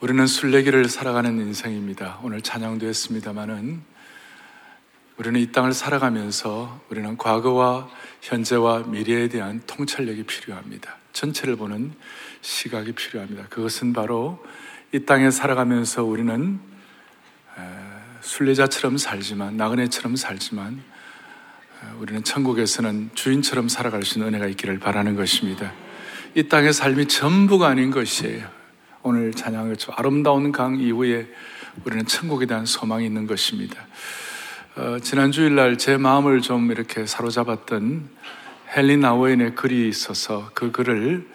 우리는 순례길을 살아가는 인생입니다. 오늘 찬양도 했습니다마는 우리는 이 땅을 살아가면서 우리는 과거와 현재와 미래에 대한 통찰력이 필요합니다. 전체를 보는 시각이 필요합니다. 그것은 바로 이 땅에 살아가면서 우리는 순례자처럼 살지만 나그네처럼 살지만 우리는 천국에서는 주인처럼 살아갈 수 있는 은혜가 있기를 바라는 것입니다. 이 땅의 삶이 전부가 아닌 것이에요. 오늘 찬양을 저 아름다운 강 이후에 우리는 천국에 대한 소망이 있는 것입니다. 어, 지난 주일날 제 마음을 좀 이렇게 사로잡았던 헬린 아워인의 글이 있어서 그 글을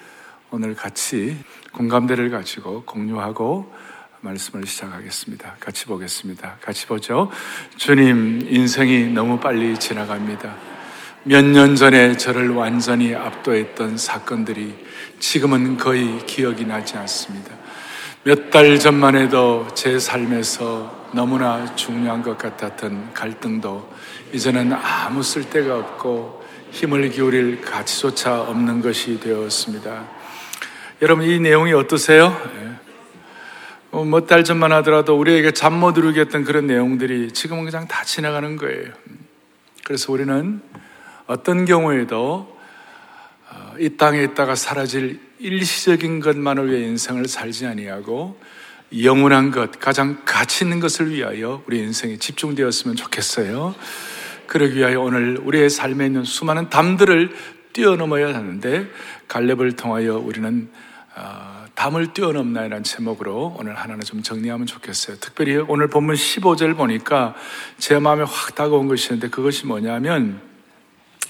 오늘 같이 공감대를 가지고 공유하고 말씀을 시작하겠습니다. 같이 보겠습니다. 같이 보죠. 주님, 인생이 너무 빨리 지나갑니다. 몇 년 전에 저를 완전히 압도했던 사건들이 지금은 거의 기억이 나지 않습니다. 몇 달 전만 해도 제 삶에서 너무나 중요한 것 같았던 갈등도 이제는 아무 쓸데가 없고 힘을 기울일 가치조차 없는 것이 되었습니다. 여러분 이 내용이 어떠세요? 예. 어, 몇달 전만 하더라도 우리에게 잠 못 이루게 했던 그런 내용들이 지금은 그냥 다 지나가는 거예요. 그래서 우리는 어떤 경우에도 이 땅에 있다가 사라질 일시적인 것만을 위해 인생을 살지 아니하고 영원한 것, 가장 가치 있는 것을 위하여 우리 인생에 집중되었으면 좋겠어요. 그러기 위하여 오늘 우리의 삶에 있는 수많은 담들을 뛰어넘어야 하는데 갈렙을 통하여 우리는 어, 담을 뛰어넘나이라는 제목으로 오늘 하나는 좀 정리하면 좋겠어요. 특별히 오늘 본문 15절 보니까 제 마음에 확 다가온 것이 있는데 그것이 뭐냐면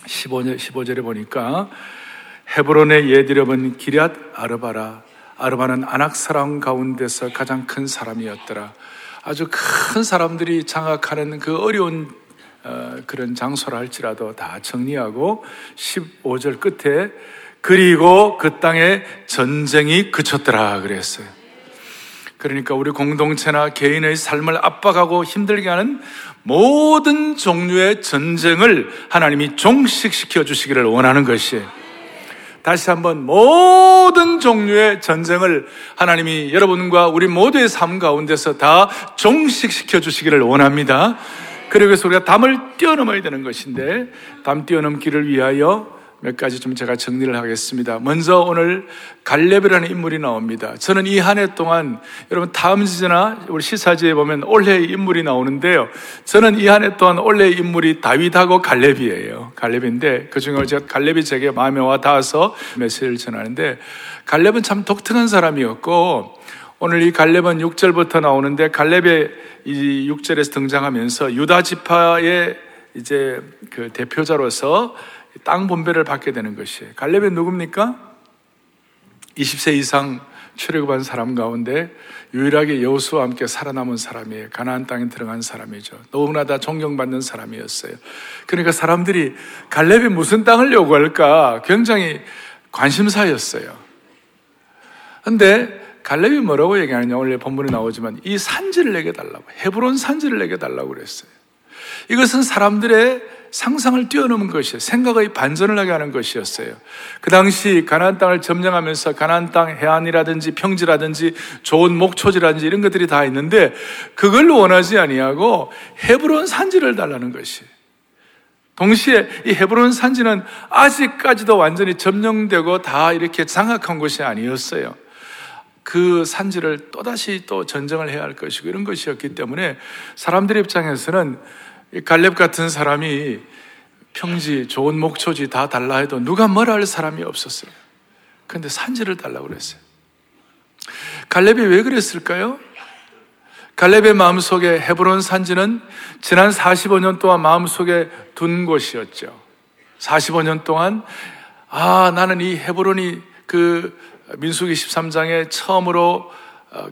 15절, 15절에 보니까 헤브론의 예드려본 기리앗 아르바라 아르바는 안악 사람 가운데서 가장 큰 사람이었더라. 아주 큰 사람들이 장악하는 그 어려운 어, 그런 장소라 할지라도 다 정리하고 15절 끝에 그리고 그 땅에 전쟁이 그쳤더라 그랬어요. 그러니까 우리 공동체나 개인의 삶을 압박하고 힘들게 하는 모든 종류의 전쟁을 하나님이 종식시켜 주시기를 원하는 것이에요. 다시 한번 모든 종류의 전쟁을 하나님이 여러분과 우리 모두의 삶 가운데서 다 종식시켜 주시기를 원합니다. 그리고 그래서 우리가 담을 뛰어넘어야 되는 것인데 담 뛰어넘기를 위하여 몇 가지 좀 제가 정리를 하겠습니다. 먼저 오늘 갈렙이라는 인물이 나옵니다. 저는 이 한 해 동안 여러분 다음 시제나 우리 시사지에 보면 올해의 인물이 나오는데요. 저는 이 한 해 동안 올해의 인물이 다윗하고 갈렙이에요. 갈렙인데 그 중에 제가 갈렙이 제게 마음에 와 닿아서 메시지를 전하는데 갈렙은 참 독특한 사람이었고 오늘 이 갈렙은 6절부터 나오는데 갈렙의 이 6절에서 등장하면서 유다 지파의 이제 그 대표자로서 땅 분배를 받게 되는 것이에요. 갈렙이 누굽니까? 20세 이상 출애굽한 사람 가운데 유일하게 여호수와 함께 살아남은 사람이에요. 가나안 땅에 들어간 사람이죠. 너무나 다 존경받는 사람이었어요. 그러니까 사람들이 갈렙이 무슨 땅을 요구할까 굉장히 관심사였어요. 근데 갈렙이 뭐라고 얘기하느냐 원래 본문에 나오지만 이 산지를 내게 달라고 헤브론 산지를 내게 달라고 그랬어요. 이것은 사람들의 상상을 뛰어넘은 것이에요. 생각의 반전을 하게 하는 것이었어요. 그 당시 가나안 땅을 점령하면서 가나안 땅 해안이라든지 평지라든지 좋은 목초지라든지 이런 것들이 다 있는데 그걸 원하지 아니하고 헤브론 산지를 달라는 것이. 동시에 이 헤브론 산지는 아직까지도 완전히 점령되고 다 이렇게 장악한 것이 아니었어요. 그 산지를 또다시 또 전쟁을 해야 할 것이고 이런 것이었기 때문에 사람들의 입장에서는 갈렙 같은 사람이 평지, 좋은 목초지 다 달라 해도 누가 뭐라 할 사람이 없었어요. 그런데 산지를 달라고 그랬어요. 갈렙이 왜 그랬을까요? 갈렙의 마음속에 헤브론 산지는 지난 45년 동안 마음속에 둔 곳이었죠. 45년 동안 아, 나는 이 헤브론이 그 민수기 13장에 처음으로 어,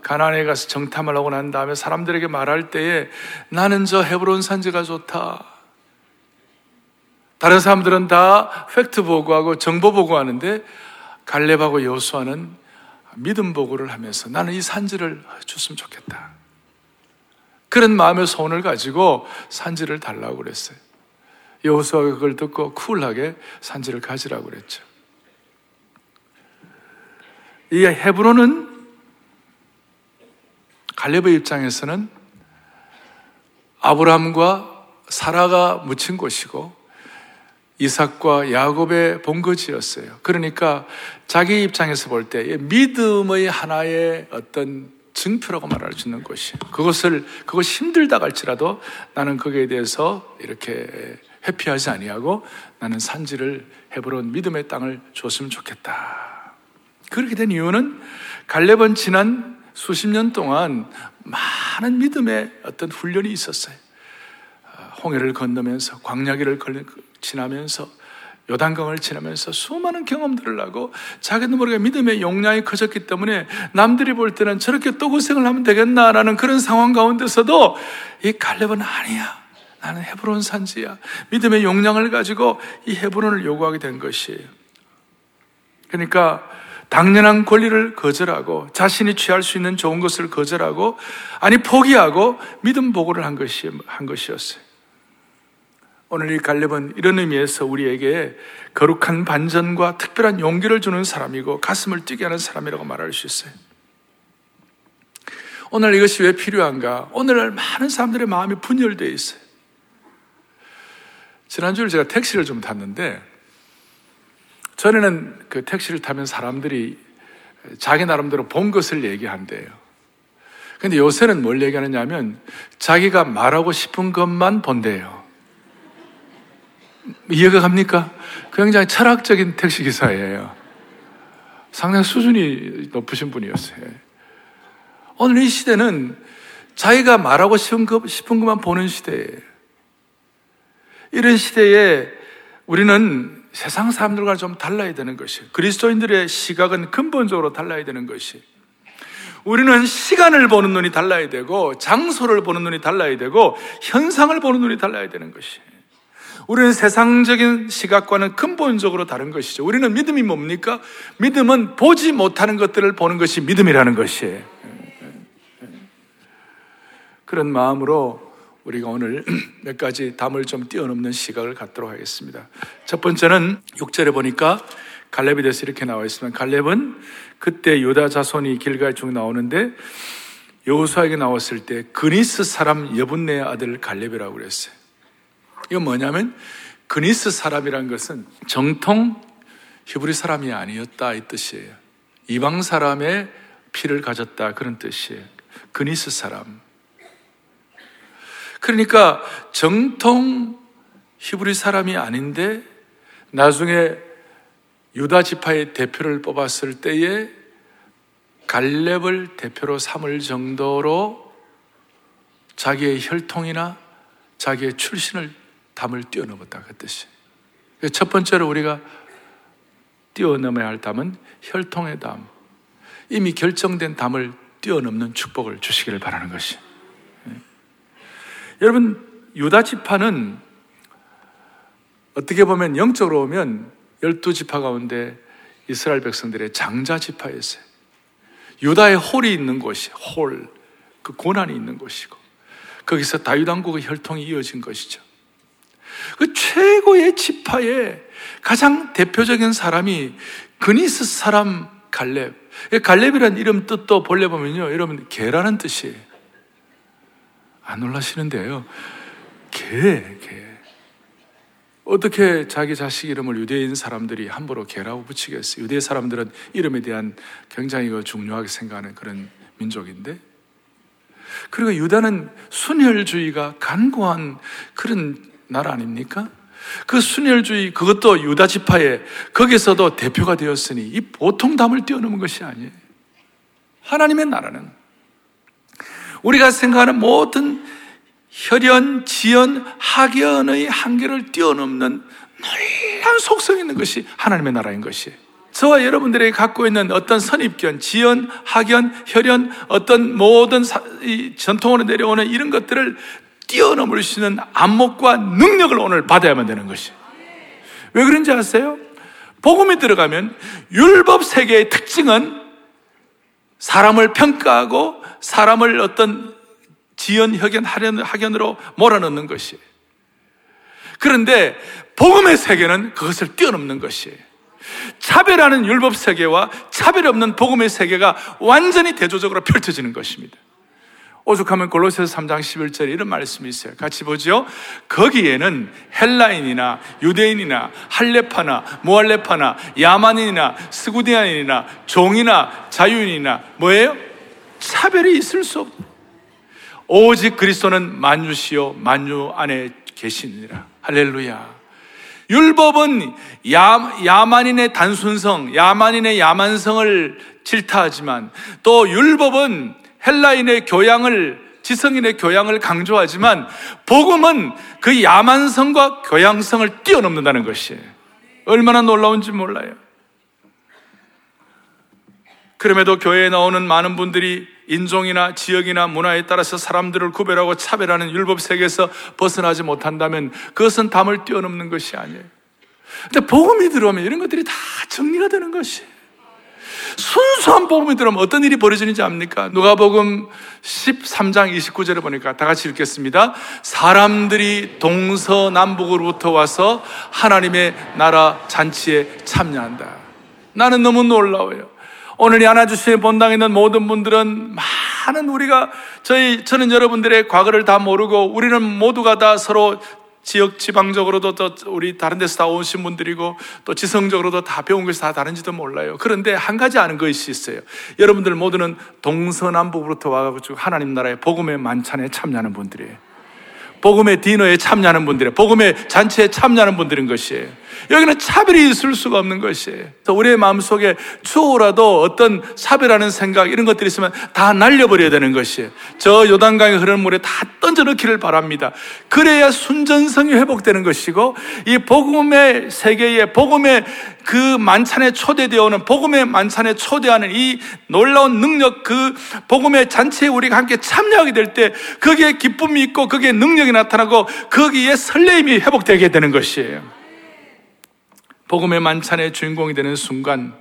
가나안에 가서 정탐을 하고 난 다음에 사람들에게 말할 때에 나는 저 헤브론 산지가 좋다. 다른 사람들은 다 팩트 보고하고 정보 보고하는데 갈렙하고 여수아는 믿음 보고를 하면서 나는 이 산지를 줬으면 좋겠다. 그런 마음의 소원을 가지고 산지를 달라고 그랬어요. 여호수아가 그걸 듣고 쿨하게 산지를 가지라고 그랬죠. 이 헤브론은 갈렙의 입장에서는 아브라함과 사라가 묻힌 곳이고 이삭과 야곱의 본거지였어요. 그러니까 자기 입장에서 볼 때 믿음의 하나의 어떤 증표라고 말할 수 있는 곳이 그것을 그것 힘들다 할지라도 나는 거기에 대해서 이렇게 회피하지 아니하고 나는 산지를 헤브론 믿음의 땅을 줬으면 좋겠다. 그렇게 된 이유는 갈렙은 지난 수십 년 동안 많은 믿음의 어떤 훈련이 있었어요. 홍해를 건너면서 광야길을 지나면서 요단강을 지나면서 수많은 경험들을 하고 자기도 모르게 믿음의 용량이 커졌기 때문에 남들이 볼 때는 저렇게 또 고생을 하면 되겠나라는 그런 상황 가운데서도 이 갈렙은 아니야. 나는 헤브론 산지야. 믿음의 용량을 가지고 이 헤브론을 요구하게 된 것이에요. 그러니까 당연한 권리를 거절하고 자신이 취할 수 있는 좋은 것을 거절하고 아니 포기하고 믿음 보고를 한 것이 한 것이었어요. 오늘 이 갈렙은 이런 의미에서 우리에게 거룩한 반전과 특별한 용기를 주는 사람이고 가슴을 뛰게 하는 사람이라고 말할 수 있어요. 오늘 이것이 왜 필요한가? 오늘날 많은 사람들의 마음이 분열되어 있어요. 지난주에 제가 택시를 좀 탔는데, 전에는 그 택시를 타면 사람들이 자기 나름대로 본 것을 얘기한대요. 근데 요새는 뭘 얘기하느냐면, 자기가 말하고 싶은 것만 본대요. 이해가 갑니까? 굉장히 철학적인 택시 기사예요. 상당히 수준이 높으신 분이었어요. 오늘 이 시대는 자기가 말하고 싶은, 것, 싶은 것만 보는 시대예요. 이런 시대에 우리는 세상 사람들과 좀 달라야 되는 것이 그리스도인들의 시각은 근본적으로 달라야 되는 것이 우리는 시간을 보는 눈이 달라야 되고 장소를 보는 눈이 달라야 되고 현상을 보는 눈이 달라야 되는 것이 우리는 세상적인 시각과는 근본적으로 다른 것이죠. 우리는 믿음이 뭡니까? 믿음은 보지 못하는 것들을 보는 것이 믿음이라는 것이에요. 그런 마음으로 우리가 오늘 몇 가지 담을 좀 뛰어넘는 시각을 갖도록 하겠습니다. 첫 번째는 6절에 보니까 갈렙에 대해서 이렇게 나와 있습니다. 갈렙은 그때 유다 자손이 길갈 중 나오는데 여호수아에게 나왔을 때 그니스 사람 여분네의 아들 갈렙이라고 그랬어요. 이건 뭐냐면 그니스 사람이란 것은 정통 히브리 사람이 아니었다 이 뜻이에요. 이방 사람의 피를 가졌다 그런 뜻이에요. 그니스 사람. 그러니까 정통 히브리 사람이 아닌데 나중에 유다 지파의 대표를 뽑았을 때에 갈렙을 대표로 삼을 정도로 자기의 혈통이나 자기의 출신을 담을 뛰어넘었다 그 뜻이. 첫 번째로 우리가 뛰어넘어야 할 담은 혈통의 담. 이미 결정된 담을 뛰어넘는 축복을 주시기를 바라는 것이. 예. 여러분 유다 지파는 어떻게 보면 영적으로 보면 열두 지파 가운데 이스라엘 백성들의 장자 지파였어요. 유다의 홀이 있는 곳이 홀, 그 고난이 있는 곳이고 거기서 다윗 왕국의 혈통이 이어진 것이죠. 그 최고의 지파의 가장 대표적인 사람이 그니스 사람 갈렙. 갈렙이라는 이름 뜻도 본래 보면요. 여러분, 개라는 뜻이에요. 안 놀라시는데요. 개, 개. 어떻게 자기 자식 이름을 유대인 사람들이 함부로 개라고 붙이겠어요? 유대 사람들은 이름에 대한 굉장히 그 중요하게 생각하는 그런 민족인데. 그리고 유다는 순혈주의가 간고한 그런 나라 아닙니까? 그 순혈주의 그것도 유다 지파에 거기서도 대표가 되었으니 이 보통 담을 뛰어넘은 것이 아니에요. 하나님의 나라는 우리가 생각하는 모든 혈연, 지연, 학연의 한계를 뛰어넘는 놀라운 속성 있는 것이 하나님의 나라인 것이에요. 저와 여러분들이 갖고 있는 어떤 선입견, 지연, 학연, 혈연, 어떤 모든 전통으로 내려오는 이런 것들을 뛰어넘을 수 있는 안목과 능력을 오늘 받아야만 되는 것이. 왜 그런지 아세요? 복음이 들어가면 율법 세계의 특징은 사람을 평가하고 사람을 어떤 지연, 혁연, 학연으로 몰아넣는 것이. 그런데 복음의 세계는 그것을 뛰어넘는 것이에요. 차별하는 율법 세계와 차별 없는 복음의 세계가 완전히 대조적으로 펼쳐지는 것입니다. 오죽하면 골로새서 3장 11절에 이런 말씀이 있어요. 같이 보죠. 거기에는 헬라인이나 유대인이나 할레파나 모할레파나 야만인이나 스구디안인이나 종이나 자유인이나 뭐예요? 차별이 있을 수 없. 오직 그리스도는 만유시요 만유 안에 계시니라. 할렐루야. 율법은 야, 야만인의 단순성, 야만인의 야만성을 질타하지만 또 율법은 헬라인의 교양을 지성인의 교양을 강조하지만 복음은 그 야만성과 교양성을 뛰어넘는다는 것이에요. 얼마나 놀라운지 몰라요. 그럼에도 교회에 나오는 많은 분들이 인종이나 지역이나 문화에 따라서 사람들을 구별하고 차별하는 율법 세계에서 벗어나지 못한다면 그것은 담을 뛰어넘는 것이 아니에요. 근데 복음이 들어오면 이런 것들이 다 정리가 되는 것이에요. 순수한 복음이 들어오면 어떤 일이 벌어지는지 압니까? 누가복음 13장 29절에 보니까 다 같이 읽겠습니다. 사람들이 동서남북으로부터 와서 하나님의 나라 잔치에 참여한다. 나는 너무 놀라워요. 오늘 이 하나주시의 본당에 있는 모든 분들은 많은 우리가 저희 저는 여러분들의 과거를 다 모르고 우리는 모두가 다 서로 지역 지방적으로도 또 우리 다른 데서 다 오신 분들이고 또 지성적으로도 다 배운 것이 다 다른지도 몰라요. 그런데 한 가지 아는 것이 있어요. 여러분들 모두는 동서남북으로부터 와가지고 하나님 나라의 복음의 만찬에 참여하는 분들이에요. 복음의 디너에 참여하는 분들이에요. 복음의 잔치에 참여하는 분들인 것이에요. 여기는 차별이 있을 수가 없는 것이에요. 우리의 마음속에 추호라도 어떤 차별하는 생각 이런 것들이 있으면 다 날려버려야 되는 것이에요. 저 요단강에 흐르는 물에 다 던져넣기를 바랍니다. 그래야 순전성이 회복되는 것이고 이 복음의 세계에 복음의 그 만찬에 초대되어 오는 복음의 만찬에 초대하는 이 놀라운 능력 그 복음의 잔치에 우리가 함께 참여하게 될 때 거기에 기쁨이 있고 거기에 능력이 나타나고 거기에 설레임이 회복되게 되는 것이에요. 복음의 만찬의 주인공이 되는 순간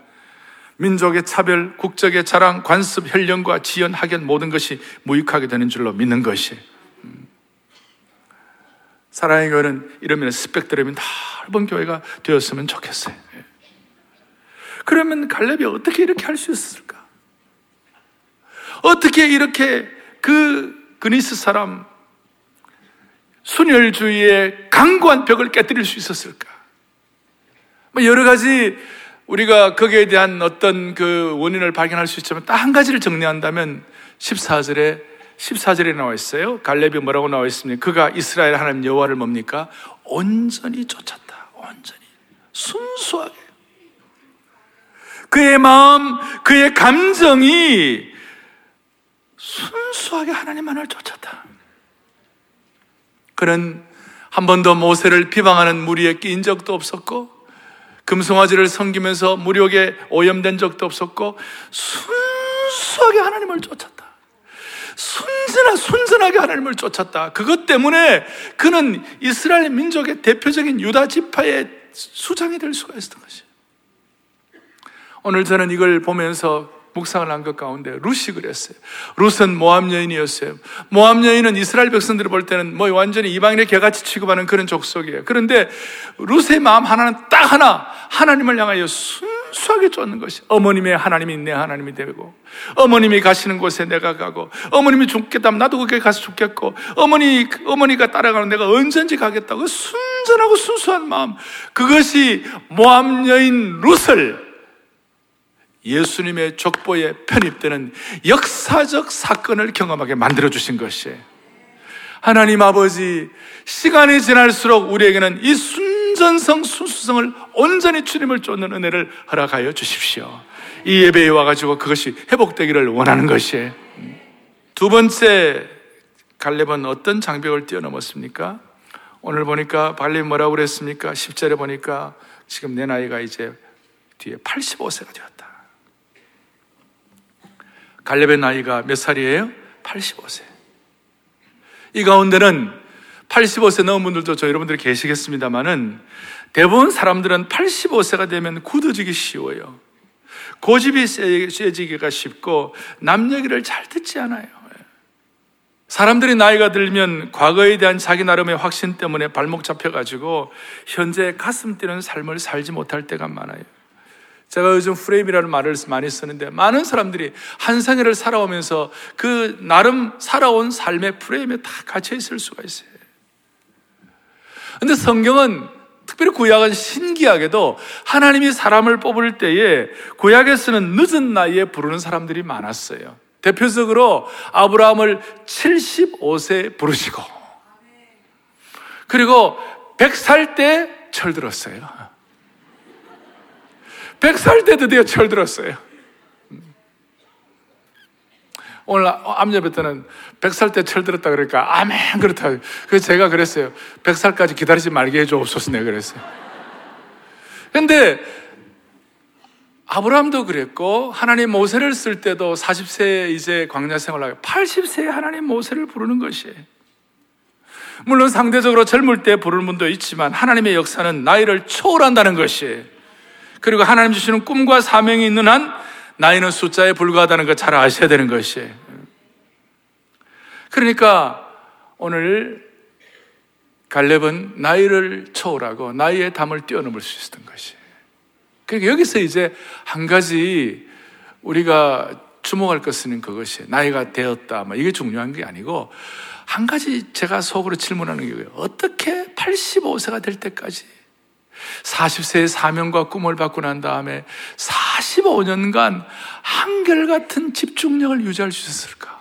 민족의 차별, 국적의 자랑, 관습, 혈령과 지연, 학연 모든 것이 무익하게 되는 줄로 믿는 것이 음. 사랑의 교회는 이러면 스펙트럼이 넓은 교회가 되었으면 좋겠어요. 예. 그러면 갈렙이 어떻게 이렇게 할 수 있었을까? 어떻게 이렇게 그 그니스 사람 순혈주의의 강고한 벽을 깨뜨릴 수 있었을까? 뭐 여러 가지 우리가 거기에 대한 어떤 그 원인을 발견할 수 있지만 딱 한 가지를 정리한다면 14절에 14절에 나와 있어요. 갈렙이 뭐라고 나와 있습니까? 그가 이스라엘 하나님 여호와를 뭡니까? 온전히 쫓았다. 온전히 순수하게 그의 마음, 그의 감정이 순수하게 하나님만을 쫓았다. 그는 한 번도 모세를 비방하는 무리에 끼인 적도 없었고 금송아지를 섬기면서 무력에 오염된 적도 없었고 순수하게 하나님을 쫓았다. 순진하, 순진하게 하나님을 쫓았다. 그것 때문에 그는 이스라엘 민족의 대표적인 유다 지파의 수장이 될 수가 있었던 것이에요. 오늘 저는 이걸 보면서 묵상을 한 것 가운데 루시 그랬어요. 룻은 모함 여인이었어요. 모함 여인은 이스라엘 백성들을 볼 때는 뭐 완전히 이방인의 개같이 취급하는 그런 족속이에요. 그런데 룻의 마음 하나는 딱 하나 하나님을 향하여 순수하게 쫓는 것이 어머님의 하나님이 내 하나님이 되고 어머님이 가시는 곳에 내가 가고 어머님이 죽겠다면 나도 거기에 가서 죽겠고 어머니 어머니가 따라가는 내가 언제든지 가겠다고 순전하고 순수한 마음 그것이 모함 여인 룻을 예수님의 족보에 편입되는 역사적 사건을 경험하게 만들어 주신 것이에요. 하나님 아버지, 시간이 지날수록 우리에게는 이 순전성, 순수성을 온전히 주님을 쫓는 은혜를 허락하여 주십시오. 이 예배에 와가지고 그것이 회복되기를 원하는 것이에요. 두 번째, 갈렙은 어떤 장벽을 뛰어넘었습니까? 오늘 보니까 발렙 뭐라고 그랬습니까? 10절에 보니까 지금 내 나이가 이제 뒤에 85세가 되었다. 갈렙의 나이가 몇 살이에요? 85세. 이 가운데는 85세 넘은 분들도 저 여러분들이 계시겠습니다만은 대부분 사람들은 85세가 되면 굳어지기 쉬워요. 고집이 세지기가 쉽고 남 얘기를 잘 듣지 않아요. 사람들이 나이가 들면 과거에 대한 자기 나름의 확신 때문에 발목 잡혀가지고 현재 가슴 뛰는 삶을 살지 못할 때가 많아요. 제가 요즘 프레임이라는 말을 많이 쓰는데 많은 사람들이 한 생애를 살아오면서 그 나름 살아온 삶의 프레임에 다 갇혀 있을 수가 있어요. 근데 성경은 특별히 구약은 신기하게도 하나님이 사람을 뽑을 때에 구약에서는 늦은 나이에 부르는 사람들이 많았어요. 대표적으로 아브라함을 75세 부르시고 그리고 100살 때 철들었어요. 100살 때 드디어 철들었어요. 오늘 암예배 때는 100살 때 철들었다 그러니까 아멘 그렇다. 그래서 제가 그랬어요. 100살까지 기다리지 말게 해줘 없었어 내가 그랬어요. 근데 아브라함도 그랬고 하나님 모세를 쓸 때도 40세 이제 광야 생활하고 80세에 하나님 모세를 부르는 것이에요. 물론 상대적으로 젊을 때 부르는 분도 있지만 하나님의 역사는 나이를 초월한다는 것이에요. 그리고 하나님 주시는 꿈과 사명이 있는 한 나이는 숫자에 불과하다는 걸 잘 아셔야 되는 것이에요. 그러니까 오늘 갈렙은 나이를 초월하고 나이의 담을 뛰어넘을 수 있었던 것이에요. 그러니까 여기서 이제 한 가지 우리가 주목할 것은 그것이 나이가 되었다. 뭐 이게 중요한 게 아니고 한 가지 제가 속으로 질문하는 게 어떻게 85세가 될 때까지 40세의 사명과 꿈을 받고 난 다음에 45년간 한결같은 집중력을 유지할 수 있었을까?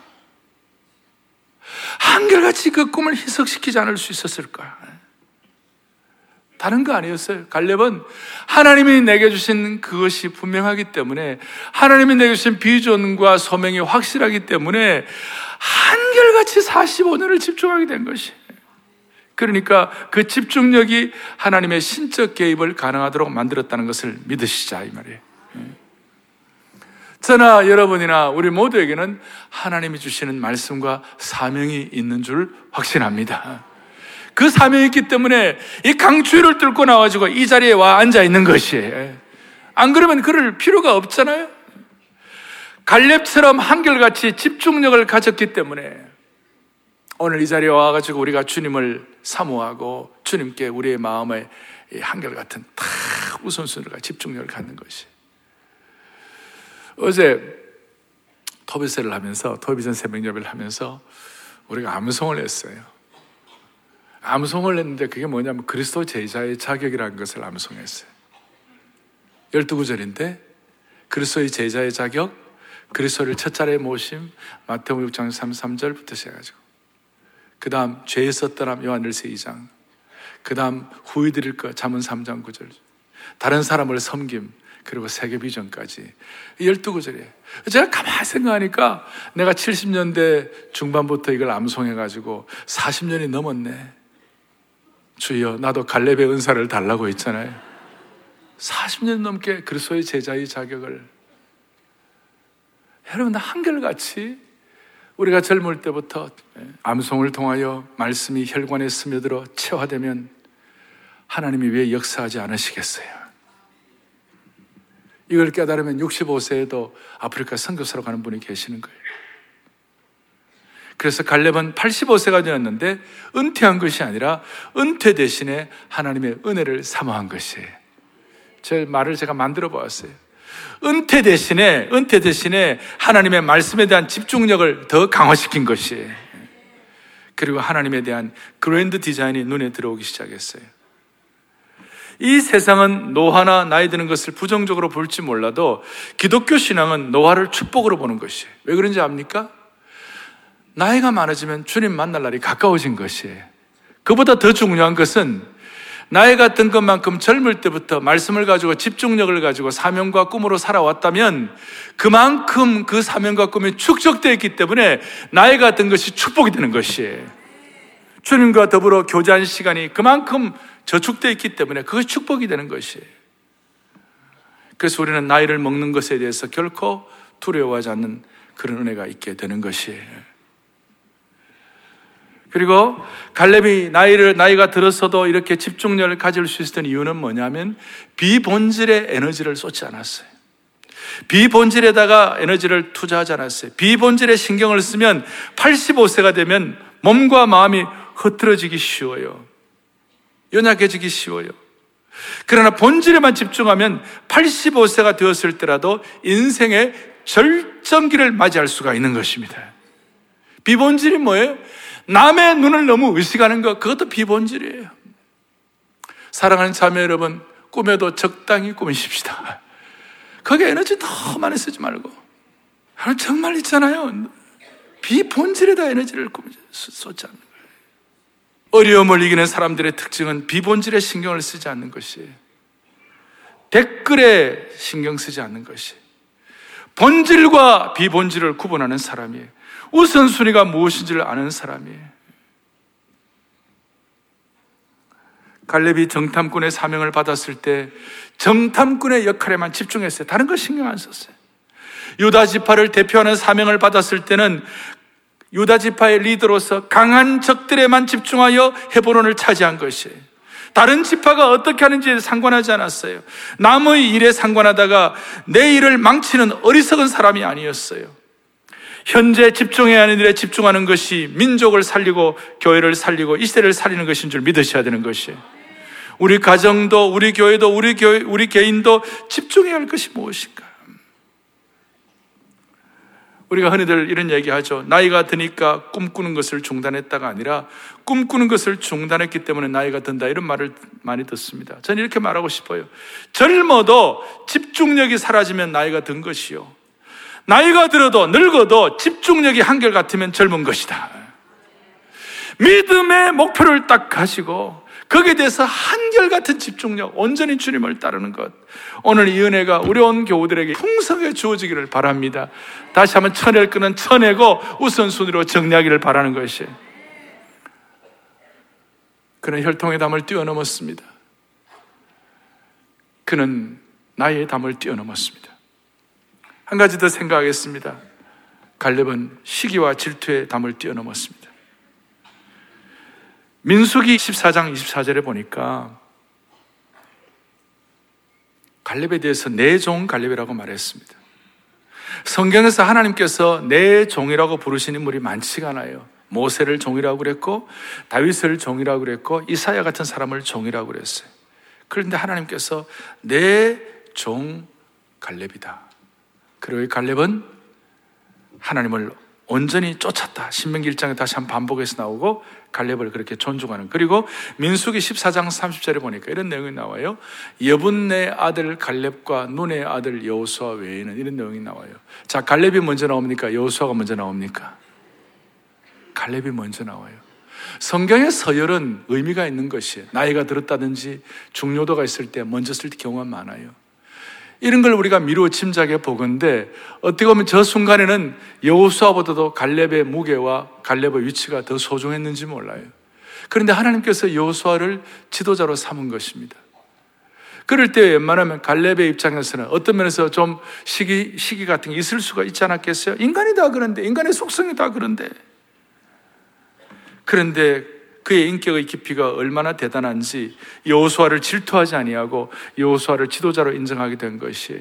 한결같이 그 꿈을 희석시키지 않을 수 있었을까? 다른 거 아니었어요. 갈렙은 하나님이 내게 주신 그것이 분명하기 때문에 하나님이 내게 주신 비전과 소명이 확실하기 때문에 한결같이 45년을 집중하게 된 것이. 그러니까 그 집중력이 하나님의 신적 개입을 가능하도록 만들었다는 것을 믿으시자 이 말이에요. 저나 여러분이나 우리 모두에게는 하나님이 주시는 말씀과 사명이 있는 줄 확신합니다. 그 사명이 있기 때문에 이 강추위를 뚫고 나와가지고 이 자리에 와 앉아 있는 것이에요. 안 그러면 그럴 필요가 없잖아요. 갈렙처럼 한결같이 집중력을 가졌기 때문에 오늘 이 자리에 와가지고 우리가 주님을 사모하고 주님께 우리의 마음에 한결같은 다 우선순위가 집중력을 갖는 것이. 어제 토비세를 하면서 토비전 새벽 예배를 하면서 우리가 암송을 했어요. 암송을 했는데 그게 뭐냐면 그리스도 제자의 자격이라는 것을 암송했어요. 12구절인데 그리스도의 제자의 자격, 그리스도를 첫 자리에 모심, 마태복음 6장 33절부터 시작하죠. 그 다음 죄에 썼더람 요한일세 2장. 그 다음 후회 드릴 것 잠언 3장 9절. 다른 사람을 섬김 그리고 세계 비전까지. 12구절이에요. 제가 가만히 생각하니까 내가 70년대 중반부터 이걸 암송해가지고 40년이 넘었네. 주여 나도 갈렙의 은사를 달라고 했잖아요. 40년 넘게 그리스도의 제자의 자격을. 여러분 한결같이 우리가 젊을 때부터 암송을 통하여 말씀이 혈관에 스며들어 체화되면 하나님이 왜 역사하지 않으시겠어요? 이걸 깨달으면 65세에도 아프리카 선교사로 가는 분이 계시는 거예요. 그래서 갈렙은 85세가 되었는데 은퇴한 것이 아니라 은퇴 대신에 하나님의 은혜를 사모한 것이에요. 제 말을 제가 만들어 보았어요. 은퇴 대신에, 은퇴 대신에 하나님의 말씀에 대한 집중력을 더 강화시킨 것이에요. 그리고 하나님에 대한 그랜드 디자인이 눈에 들어오기 시작했어요. 이 세상은 노화나 나이 드는 것을 부정적으로 볼지 몰라도 기독교 신앙은 노화를 축복으로 보는 것이에요. 왜 그런지 압니까? 나이가 많아지면 주님 만날 날이 가까워진 것이에요. 그보다 더 중요한 것은 나이 같은 것만큼 젊을 때부터 말씀을 가지고 집중력을 가지고 사명과 꿈으로 살아왔다면 그만큼 그 사명과 꿈이 축적되어 있기 때문에 나이 같은 것이 축복이 되는 것이에요. 주님과 더불어 교제한 시간이 그만큼 저축되어 있기 때문에 그것이 축복이 되는 것이에요. 그래서 우리는 나이를 먹는 것에 대해서 결코 두려워하지 않는 그런 은혜가 있게 되는 것이에요. 그리고 갈렙이 나이를, 나이가 들었어도 이렇게 집중력을 가질 수 있었던 이유는 뭐냐면 비본질의 에너지를 쏟지 않았어요. 비본질에다가 에너지를 투자하지 않았어요. 비본질에 신경을 쓰면 85세가 되면 몸과 마음이 흐트러지기 쉬워요. 연약해지기 쉬워요. 그러나 본질에만 집중하면 85세가 되었을 때라도 인생의 절정기를 맞이할 수가 있는 것입니다. 비본질이 뭐예요? 남의 눈을 너무 의식하는 것, 그것도 비본질이에요. 사랑하는 자매 여러분, 꿈에도 적당히 꾸미십시다. 거기에 에너지 더 많이 쓰지 말고. 하나 정말 있잖아요. 비본질에다 에너지를 쏟지 않는 거예요. 어려움을 이기는 사람들의 특징은 비본질에 신경을 쓰지 않는 것이에요. 댓글에 신경 쓰지 않는 것이 본질과 비본질을 구분하는 사람이에요. 우선순위가 무엇인지를 아는 사람이에요. 갈렙이 정탐꾼의 사명을 받았을 때 정탐꾼의 역할에만 집중했어요. 다른 거 신경 안 썼어요. 유다 지파를 대표하는 사명을 받았을 때는 유다 지파의 리더로서 강한 적들에만 집중하여 헤브론을 차지한 것이에요. 다른 지파가 어떻게 하는지 상관하지 않았어요. 남의 일에 상관하다가 내 일을 망치는 어리석은 사람이 아니었어요. 현재 집중해야 하는 일에 집중하는 것이 민족을 살리고 교회를 살리고 이 시대를 살리는 것인 줄 믿으셔야 되는 것이에요. 우리 가정도, 우리 교회도, 우리 교회, 우리 개인도 집중해야 할 것이 무엇인가? 우리가 흔히들 이런 얘기 하죠. 나이가 드니까 꿈꾸는 것을 중단했다가 아니라 꿈꾸는 것을 중단했기 때문에 나이가 든다. 이런 말을 많이 듣습니다. 저는 이렇게 말하고 싶어요. 젊어도 집중력이 사라지면 나이가 든 것이요. 나이가 들어도 늙어도 집중력이 한결 같으면 젊은 것이다. 믿음의 목표를 딱 가지고 거기에 대해서 한결같은 집중력, 온전히 주님을 따르는 것. 오늘 이 은혜가 우리 온 교우들에게 풍성하게 주어지기를 바랍니다. 다시 한번 천을 끄는 천내고 우선순위로 정리하기를 바라는 것이. 그는 혈통의 담을 뛰어넘었습니다. 그는 나의 담을 뛰어넘었습니다. 한 가지 더 생각하겠습니다. 갈렙은 시기와 질투의 담을 뛰어넘었습니다. 민수기 14장 24절에 보니까 갈렙에 대해서 내 종 갈렙이라고 말했습니다. 성경에서 하나님께서 내 종이라고 부르신 인물이 많지가 않아요. 모세를 종이라고 그랬고 다윗을 종이라고 그랬고 이사야 같은 사람을 종이라고 그랬어요. 그런데 하나님께서 내 종 갈렙이다. 그리고 갈렙은 하나님을 온전히 쫓았다. 신명기 1장에 다시 한 반복해서 나오고 갈렙을 그렇게 존중하는. 그리고 민수기 14장 30절에 보니까 이런 내용이 나와요. 여분네 아들 갈렙과 눈의 아들 여호수아 외에는 이런 내용이 나와요. 자, 갈렙이 먼저 나옵니까? 여호수아가 먼저 나옵니까? 갈렙이 먼저 나와요. 성경의 서열은 의미가 있는 것이에요. 나이가 들었다든지 중요도가 있을 때 먼저 쓸 경우가 많아요. 이런 걸 우리가 미루어 짐작해 보건데 어떻게 보면 저 순간에는 여호수아보다도 갈렙의 무게와 갈렙의 위치가 더 소중했는지 몰라요. 그런데 하나님께서 여호수아를 지도자로 삼은 것입니다. 그럴 때 웬만하면 갈렙의 입장에서는 어떤 면에서 좀 시기, 시기 같은 게 있을 수가 있지 않았겠어요? 인간이 다 그런데, 인간의 속성이 다 그런데. 그런데 그의 인격의 깊이가 얼마나 대단한지 여호수아를 질투하지 아니하고 여호수아를 지도자로 인정하게 된 것이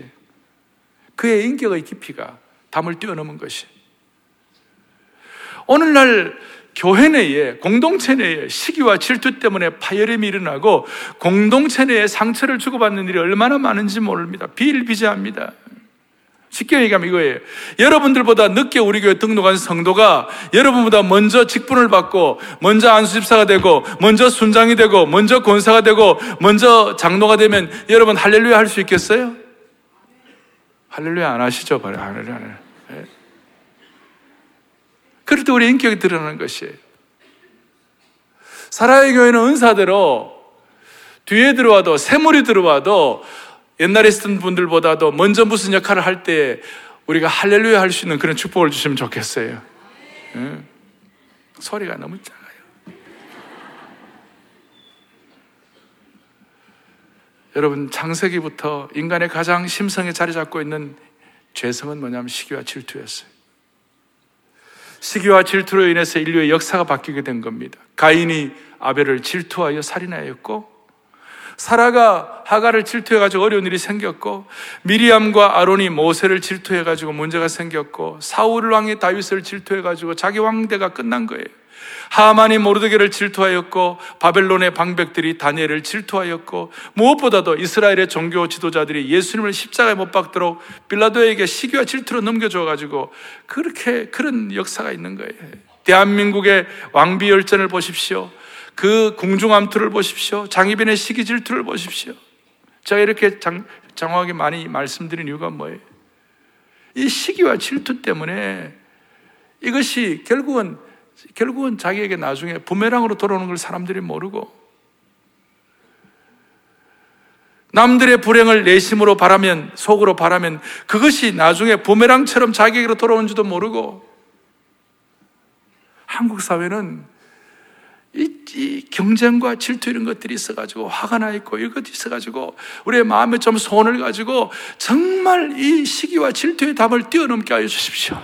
그의 인격의 깊이가 담을 뛰어넘은 것이 오늘날 교회 내에 공동체 내에 시기와 질투 때문에 파열음이 일어나고 공동체 내에 상처를 주고받는 일이 얼마나 많은지 모릅니다. 비일비재합니다. 쉽게 얘기하면 이거예요. 여러분들보다 늦게 우리 교회 등록한 성도가 여러분보다 먼저 직분을 받고, 먼저 안수집사가 되고, 먼저 순장이 되고, 먼저 권사가 되고, 먼저 장로가 되면 여러분 할렐루야 할 수 있겠어요? 할렐루야 안 하시죠? 할렐루야 안 해요. 네. 그럴 때 우리 인격이 드러나는 것이에요. 사라의 교회는 은사대로 뒤에 들어와도, 세물이 들어와도 옛날에 있던 분들보다도 먼저 무슨 역할을 할 때 우리가 할렐루야 할 수 있는 그런 축복을 주시면 좋겠어요. 응? 소리가 너무 작아요. 여러분, 창세기부터 인간의 가장 심성에 자리 잡고 있는 죄성은 뭐냐면 시기와 질투였어요. 시기와 질투로 인해서 인류의 역사가 바뀌게 된 겁니다. 가인이 아벨을 질투하여 살인하였고, 사라가 하가를 질투해가지고 어려운 일이 생겼고, 미리암과 아론이 모세를 질투해가지고 문제가 생겼고, 사울 왕이 다윗을 질투해가지고 자기 왕대가 끝난 거예요. 하만이 모르드게를 질투하였고 바벨론의 방백들이 다니엘을 질투하였고 무엇보다도 이스라엘의 종교 지도자들이 예수님을 십자가에 못 박도록 빌라도에게 시기와 질투로 넘겨줘 가지고 그렇게 그런 역사가 있는 거예요. 대한민국의 왕비 열전을 보십시오. 그 궁중암투를 보십시오. 장희빈의 시기 질투를 보십시오. 제가 이렇게 장, 장황하게 많이 말씀드린 이유가 뭐예요? 이 시기와 질투 때문에 이것이 결국은 결국은 자기에게 나중에 부메랑으로 돌아오는 걸 사람들이 모르고 남들의 불행을 내심으로 바라면 속으로 바라면 그것이 나중에 부메랑처럼 자기에게로 돌아오는지도 모르고 한국 사회는 이, 이, 경쟁과 질투 이런 것들이 있어가지고 화가 나 있고 이런 것이 있어가지고 우리의 마음에 좀 소원을 가지고 정말 이 시기와 질투의 답을 뛰어넘게 하여 주십시오.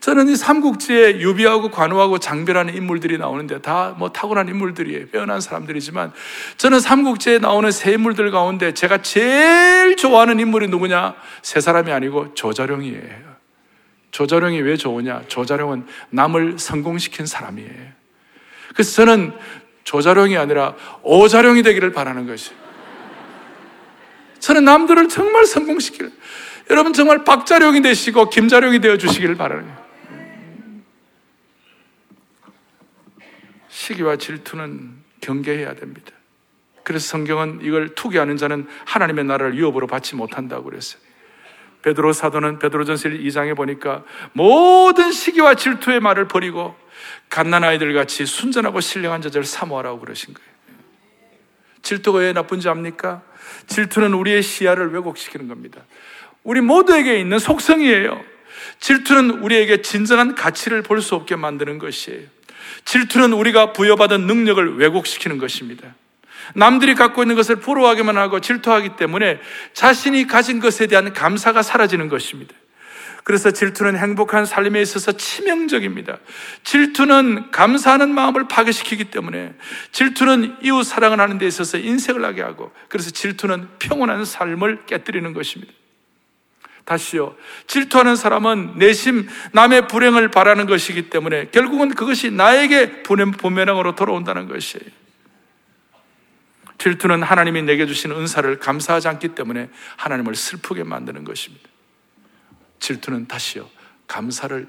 저는 이 삼국지에 유비하고 관우하고 장비라는 인물들이 나오는데 다 뭐 타고난 인물들이에요. 빼어난 사람들이지만 저는 삼국지에 나오는 세 인물들 가운데 제가 제일 좋아하는 인물이 누구냐? 세 사람이 아니고 조자룡이에요. 조자룡이 왜 좋으냐? 조자룡은 남을 성공시킨 사람이에요. 그래서 저는 조자룡이 아니라 오자룡이 되기를 바라는 것이. 저는 남들을 정말 성공시킬. 여러분 정말 박자룡이 되시고 김자룡이 되어 주시기를 바라는 거예요. 시기와 질투는 경계해야 됩니다. 그래서 성경은 이걸 투기하는 자는 하나님의 나라를 유업으로 받지 못한다고 그랬어요. 베드로 사도는 베드로전서 2장에 보니까 모든 시기와 질투의 말을 버리고 갓난 아이들 같이 순전하고 신령한 자들을 사모하라고 그러신 거예요. 질투가 왜 나쁜지 압니까? 질투는 우리의 시야를 왜곡시키는 겁니다. 우리 모두에게 있는 속성이에요. 질투는 우리에게 진정한 가치를 볼 수 없게 만드는 것이에요. 질투는 우리가 부여받은 능력을 왜곡시키는 것입니다. 남들이 갖고 있는 것을 부러워하기만 하고 질투하기 때문에 자신이 가진 것에 대한 감사가 사라지는 것입니다. 그래서 질투는 행복한 삶에 있어서 치명적입니다. 질투는 감사하는 마음을 파괴시키기 때문에 질투는 이웃 사랑을 하는 데 있어서 인색을 하게 하고 그래서 질투는 평온한 삶을 깨뜨리는 것입니다. 다시요. 질투하는 사람은 내심 남의 불행을 바라는 것이기 때문에 결국은 그것이 나에게 보면항으로 돌아온다는 것이에요. 질투는 하나님이 내게 주신 은사를 감사하지 않기 때문에 하나님을 슬프게 만드는 것입니다. 질투는 다시요. 감사를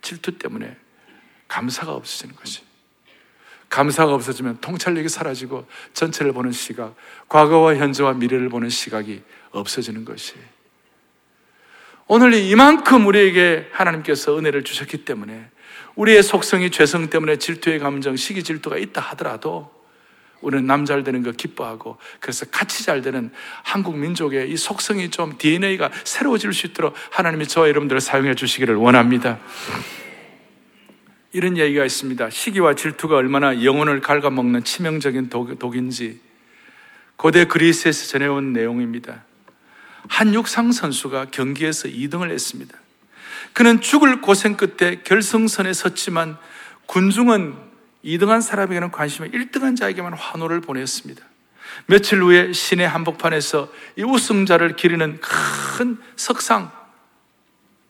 질투 때문에 감사가 없어지는 것이. 감사가 없어지면 통찰력이 사라지고 전체를 보는 시각, 과거와 현재와 미래를 보는 시각이 없어지는 것이. 오늘 이만큼 우리에게 하나님께서 은혜를 주셨기 때문에 우리의 속성이 죄성 때문에 질투의 감정, 시기 질투가 있다 하더라도 우리는 남 잘 되는 거 기뻐하고 그래서 같이 잘 되는 한국 민족의 이 속성이 좀 DNA가 새로워질 수 있도록 하나님이 저와 여러분들을 사용해 주시기를 원합니다. 이런 얘기가 있습니다. 시기와 질투가 얼마나 영혼을 갉아먹는 치명적인 독, 인지 고대 그리스에서 전해온 내용입니다. 한 육상 선수가 경기에서 2등을 했습니다. 그는 죽을 고생 끝에 결승선에 섰지만 군중은 2등한 사람에게는 관심이 1등한 자에게만 환호를 보냈습니다. 며칠 후에 시내 한복판에서 이 우승자를 기리는 큰 석상,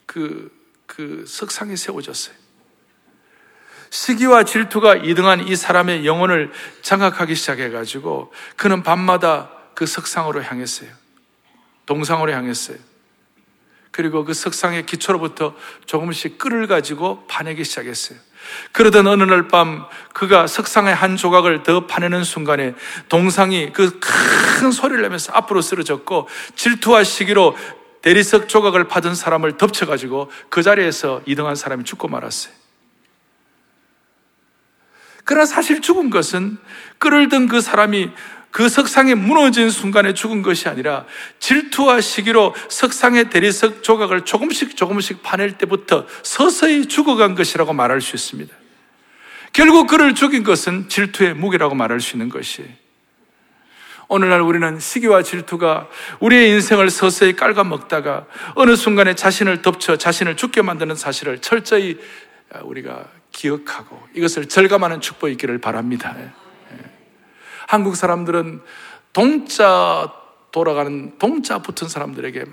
그, 그 석상이 세워졌어요. 시기와 질투가 2등한 이 사람의 영혼을 장악하기 시작해가지고 그는 밤마다 그 석상으로 향했어요. 동상으로 향했어요. 그리고 그 석상의 기초로부터 조금씩 끈을 가지고 파내기 시작했어요. 그러던 어느 날 밤 그가 석상의 한 조각을 더 파내는 순간에 동상이 그 큰 소리를 내면서 앞으로 쓰러졌고 질투와 시기로 대리석 조각을 받은 사람을 덮쳐가지고 그 자리에서 이등한 사람이 죽고 말았어요. 그러나 사실 죽은 것은 끌을 든 그 사람이 그 석상이 무너진 순간에 죽은 것이 아니라 질투와 시기로 석상의 대리석 조각을 조금씩 조금씩 파낼 때부터 서서히 죽어간 것이라고 말할 수 있습니다. 결국 그를 죽인 것은 질투의 무게라고 말할 수 있는 것이에요. 오늘날 우리는 시기와 질투가 우리의 인생을 서서히 깔아먹다가 어느 순간에 자신을 덮쳐 자신을 죽게 만드는 사실을 철저히 우리가 기억하고 이것을 절감하는 축복이 있기를 바랍니다. 한국 사람들은 동자 돌아가는 동자 붙은 사람들에게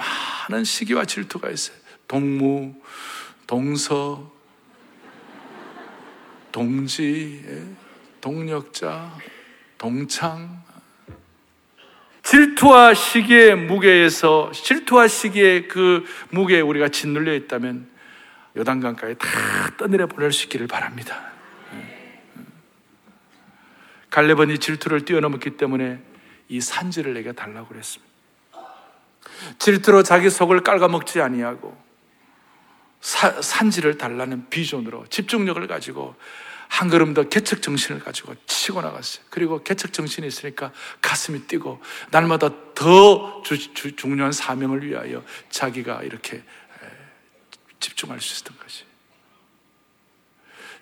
많은 시기와 질투가 있어요. 동무, 동서, 동지, 예, 동력자, 동창. 질투와 시기의 무게에서 질투와 시기의 그 무게에 우리가 짓눌려 있다면 요단강가에 다 떠내려 보낼 수 있기를 바랍니다. 갈렙은 이 질투를 뛰어넘었기 때문에 이 산지를 내게 달라고 그랬습니다. 질투로 자기 속을 깔아먹지 아니하고 사, 산지를 달라는 비전으로 집중력을 가지고 한 걸음 더 개척 정신을 가지고 치고 나갔어요. 그리고 개척 정신이 있으니까 가슴이 뛰고 날마다 더 주, 주, 중요한 사명을 위하여 자기가 이렇게 집중할 수 있었던 것이.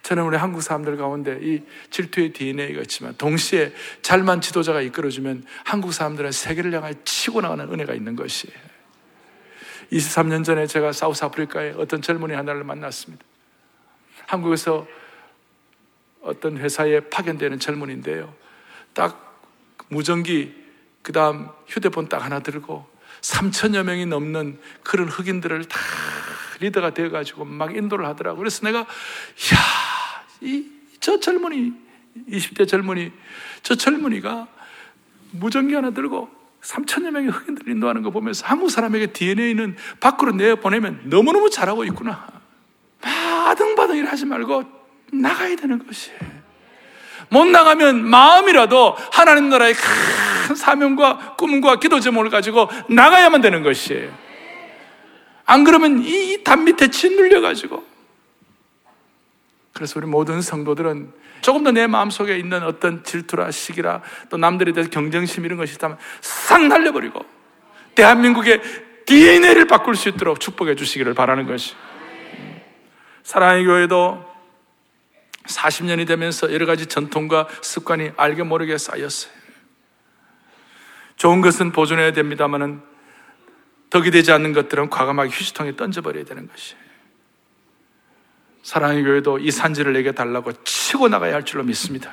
저는 우리 한국 사람들 가운데 이 질투의 DNA가 있지만 동시에 잘만 지도자가 이끌어주면 한국 사람들은 세계를 향해 치고 나가는 은혜가 있는 것이에요. 23년 전에 제가 사우스 아프리카에 어떤 젊은이 하나를 만났습니다. 한국에서 어떤 회사에 파견되는 젊은인데요. 딱 무전기, 그 다음 휴대폰 딱 하나 들고 3천여 명이 넘는 그런 흑인들을 다 리더가 되어가지고 막 인도를 하더라고. 그래서 내가, 야 이, 저 젊은이, 20대 젊은이, 저 젊은이가 무전기 하나 들고 3천여 명의 흑인들 인도하는 거 보면서 한국 사람에게 DNA는 밖으로 내보내면 너무너무 잘하고 있구나. 바등바등 일 하지 말고 나가야 되는 것이. 못 나가면 마음이라도 하나님 나라의 큰 사명과 꿈과 기도 제목을 가지고 나가야만 되는 것이에요. 안 그러면 이 담 밑에 짓눌려가지고 그래서 우리 모든 성도들은 조금 더 내 마음속에 있는 어떤 질투라 시기라 또 남들에 대해서 경쟁심 이런 것이 있다면 싹 날려버리고 대한민국의 DNA를 바꿀 수 있도록 축복해 주시기를 바라는 것이. 사랑의 교회도 40년이 되면서 여러 가지 전통과 습관이 알게 모르게 쌓였어요. 좋은 것은 보존해야 됩니다만은 덕이 되지 않는 것들은 과감하게 휴지통에 던져버려야 되는 것이에요. 사랑의 교회도 이 산지를 내게 달라고 치고 나가야 할 줄로 믿습니다.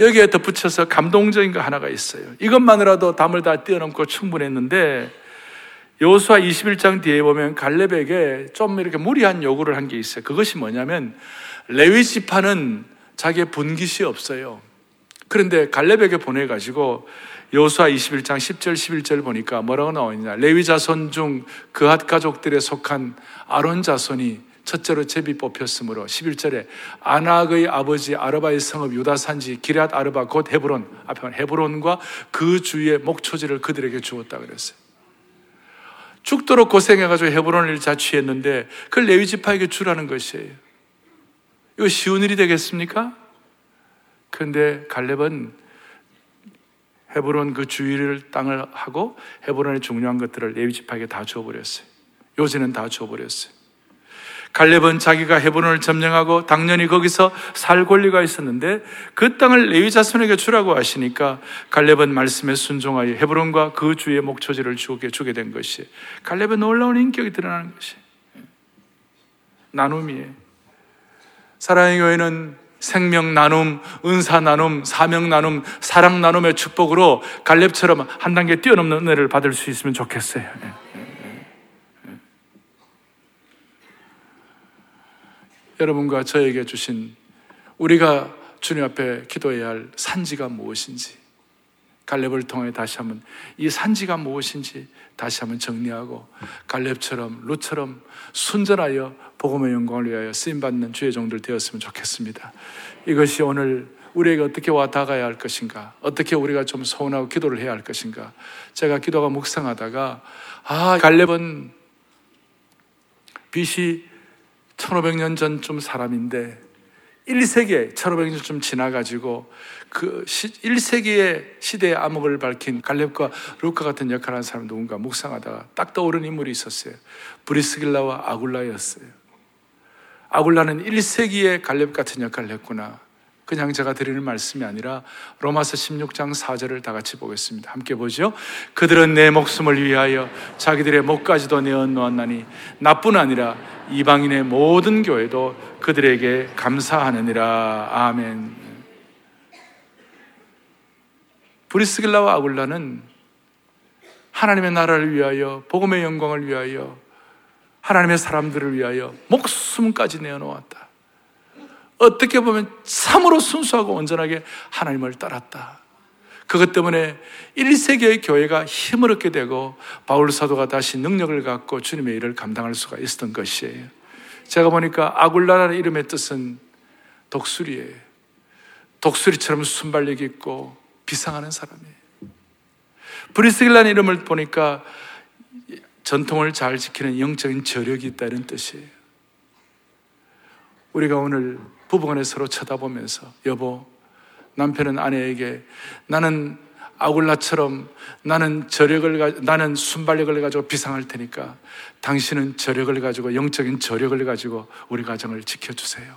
여기에 덧붙여서 감동적인 거 하나가 있어요. 이것만으로도 담을 다 뛰어넘고 충분했는데 여호수아 21장 뒤에 보면 갈렙에게 좀 이렇게 무리한 요구를 한 게 있어요. 그것이 뭐냐면 레위 지파는 자기의 분깃이 없어요. 그런데 갈렙에게 보내 가지고 여호수아 21장 10절 11절 보니까 뭐라고 나와 있냐? 레위 자손 중 그핫 가족들에 속한 아론 자손이 첫째로 제비 뽑혔으므로 11절에 아낙의 아버지 아르바의 성읍 유다 산지 기럇 아르바 곧 헤브론 앞에 헤브론과 그 주위의 목초지를 그들에게 주었다 그랬어요. 죽도록 고생해가지고 헤브론을 자취했는데 그 레위 지파에게 주라는 것이에요. 이거 쉬운 일이 되겠습니까? 그런데 갈렙은 헤브론 그 주위를 땅을 하고 헤브론의 중요한 것들을 레위 지파에게 다 줘버렸어요. 요새는 다 줘버렸어요. 갈렙은 자기가 헤브론을 점령하고 당연히 거기서 살 권리가 있었는데 그 땅을 레위 자손에게 주라고 하시니까 갈렙은 말씀에 순종하여 헤브론과 그 주위의 목초지를 주게 주게 된 것이 갈렙의 놀라운 인격이 드러나는 것이 나눔이에요. 사랑의 교회는 생명 나눔, 은사 나눔, 사명 나눔, 사랑 나눔의 축복으로 갈렙처럼 한 단계 뛰어넘는 은혜를 받을 수 있으면 좋겠어요. 예, 예, 예, 여러분과 저에게 주신 우리가 주님 앞에 기도해야 할 산지가 무엇인지 갈렙을 통해 다시 한번 이 산지가 무엇인지 다시 한번 정리하고 갈렙처럼 루처럼 순전하여 복음의 영광을 위하여 쓰임 받는 주의 종들 되었으면 좋겠습니다. 이것이 오늘 우리에게 어떻게 와 닿아야 할 것인가? 어떻게 우리가 좀 소원하고 기도를 해야 할 것인가? 제가 기도가 묵상하다가 아 갈렙은 BC 1500년 전쯤 사람인데 1세기 1500년쯤 지나가지고 그 1세기의 시대의 암흑을 밝힌 갈렙과 루카 같은 역할을 하는 사람 누군가 묵상하다가 딱 떠오른 인물이 있었어요. 브리스길라와 아굴라였어요. 아굴라는 1세기의 갈렙 같은 역할을 했구나. 그냥 제가 드리는 말씀이 아니라 로마서 16장 4절을 다 같이 보겠습니다. 함께 보죠. 그들은 내 목숨을 위하여 자기들의 목까지도 내어 놓았나니 나뿐 아니라 이방인의 모든 교회도 그들에게 감사하느니라. 아멘. 브리스길라와 아굴라는 하나님의 나라를 위하여 복음의 영광을 위하여 하나님의 사람들을 위하여 목숨까지 내어놓았다. 어떻게 보면 참으로 순수하고 온전하게 하나님을 따랐다. 그것 때문에 1세기의 교회가 힘을 얻게 되고 바울 사도가 다시 능력을 갖고 주님의 일을 감당할 수가 있었던 것이에요. 제가 보니까 아굴라라는 이름의 뜻은 독수리예요. 독수리처럼 순발력 있고 비상하는 사람이에요. 브리스길라는 이름을 보니까 전통을 잘 지키는 영적인 저력이 있다는 뜻이에요. 우리가 오늘 부부간에 서로 쳐다보면서 여보, 남편은 아내에게 나는 아굴라처럼 나는 저력을 나는 순발력을 가지고 비상할 테니까 당신은 저력을 가지고 영적인 저력을 가지고 우리 가정을 지켜주세요.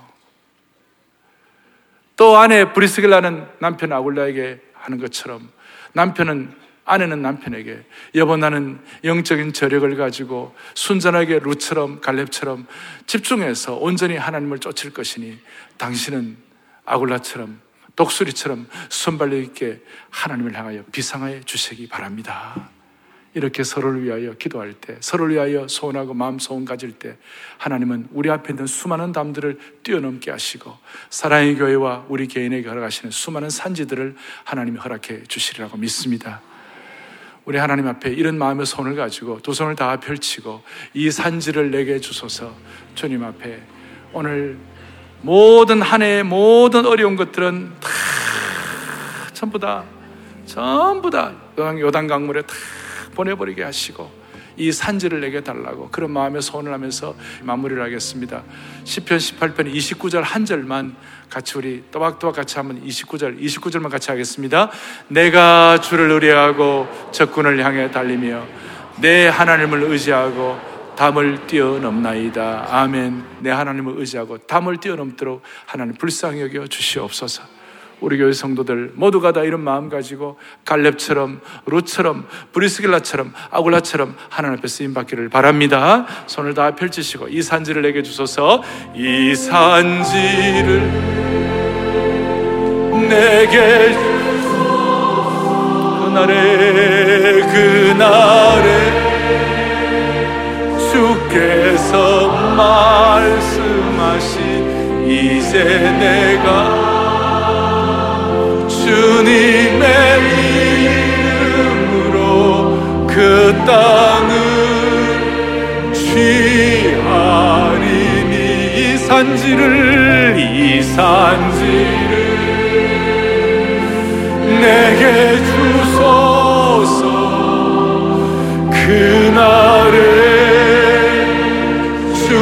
또 아내 브리스길라는 남편 아굴라에게 하는 것처럼 남편은 아내는 남편에게 여보 나는 영적인 저력을 가지고 순전하게 루처럼 갈렙처럼 집중해서 온전히 하나님을 쫓을 것이니 당신은 아굴라처럼 독수리처럼 순발력 있게 하나님을 향하여 비상하여 주시기 바랍니다. 이렇게 서로를 위하여 기도할 때, 서로를 위하여 소원하고 마음 소원 가질 때, 하나님은 우리 앞에 있는 수많은 담들을 뛰어넘게 하시고, 사랑의 교회와 우리 개인에게 허락하시는 수많은 산지들을 하나님이 허락해 주시리라고 믿습니다. 우리 하나님 앞에 이런 마음의 손을 가지고 두 손을 다 펼치고 이 산지를 내게 주소서 주님 앞에 오늘 모든 한 해의 모든 어려운 것들은 다 전부 다 전부 다 요단 강물에 다 보내버리게 하시고 이 산지를 내게 달라고 그런 마음의 소원을 하면서 마무리를 하겠습니다. 10편 18편 29절 한 절만 같이 우리 또박또박 같이 한번 29절 29절만 같이 하겠습니다. 내가 주를 의뢰하고 적군을 향해 달리며 내 하나님을 의지하고 담을 뛰어넘나이다. 아멘. 내 하나님을 의지하고 담을 뛰어넘도록 하나님 불쌍히 여겨 주시옵소서. 우리 교회 성도들 모두가 다 이런 마음 가지고 갈렙처럼 루처럼 브리스길라처럼 아굴라처럼 하나님 앞에 쓰임 받기를 바랍니다. 손을 다 펼치시고 이 산지를 내게 주소서. 이 산지를 내게 그날에 그날에 주께서 말씀하신 이제 내가 주님의 이름으로 그 땅을 취하리니 이 산지를 이 산지를 내게 주소서. 그날에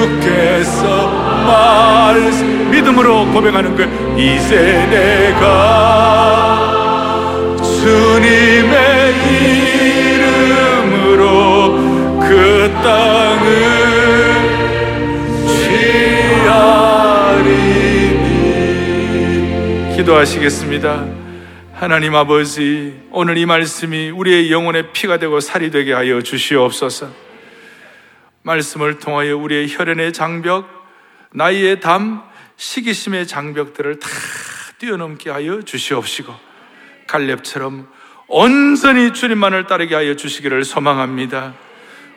주께서 말씀 믿음으로 고백하는 것 이제 내가 주님의 이름으로 그 땅을 취하리니 기도하시겠습니다. 하나님 아버지, 오늘 이 말씀이 우리의 영혼의 피가 되고 살이 되게 하여 주시옵소서. 말씀을 통하여 우리의 혈연의 장벽, 나이의 담, 시기심의 장벽들을 다 뛰어넘게 하여 주시옵시고 갈렙처럼 온전히 주님만을 따르게 하여 주시기를 소망합니다.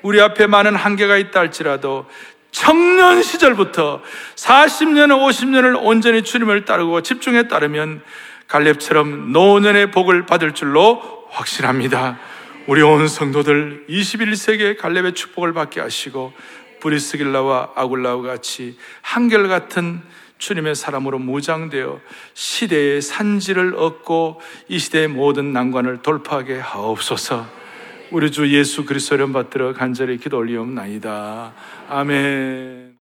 우리 앞에 많은 한계가 있다 할지라도 청년 시절부터 40년, 50년을 온전히 주님을 따르고 집중해 따르면 갈렙처럼 노년의 복을 받을 줄로 확신합니다. 우리 온 성도들 21세기의 갈렙의 축복을 받게 하시고 브리스길라와 아굴라와 같이 한결같은 주님의 사람으로 무장되어 시대의 산지를 얻고 이 시대의 모든 난관을 돌파하게 하옵소서. 우리 주 예수 그리스도를 받들어 간절히 기도 올리옵나이다. 아멘.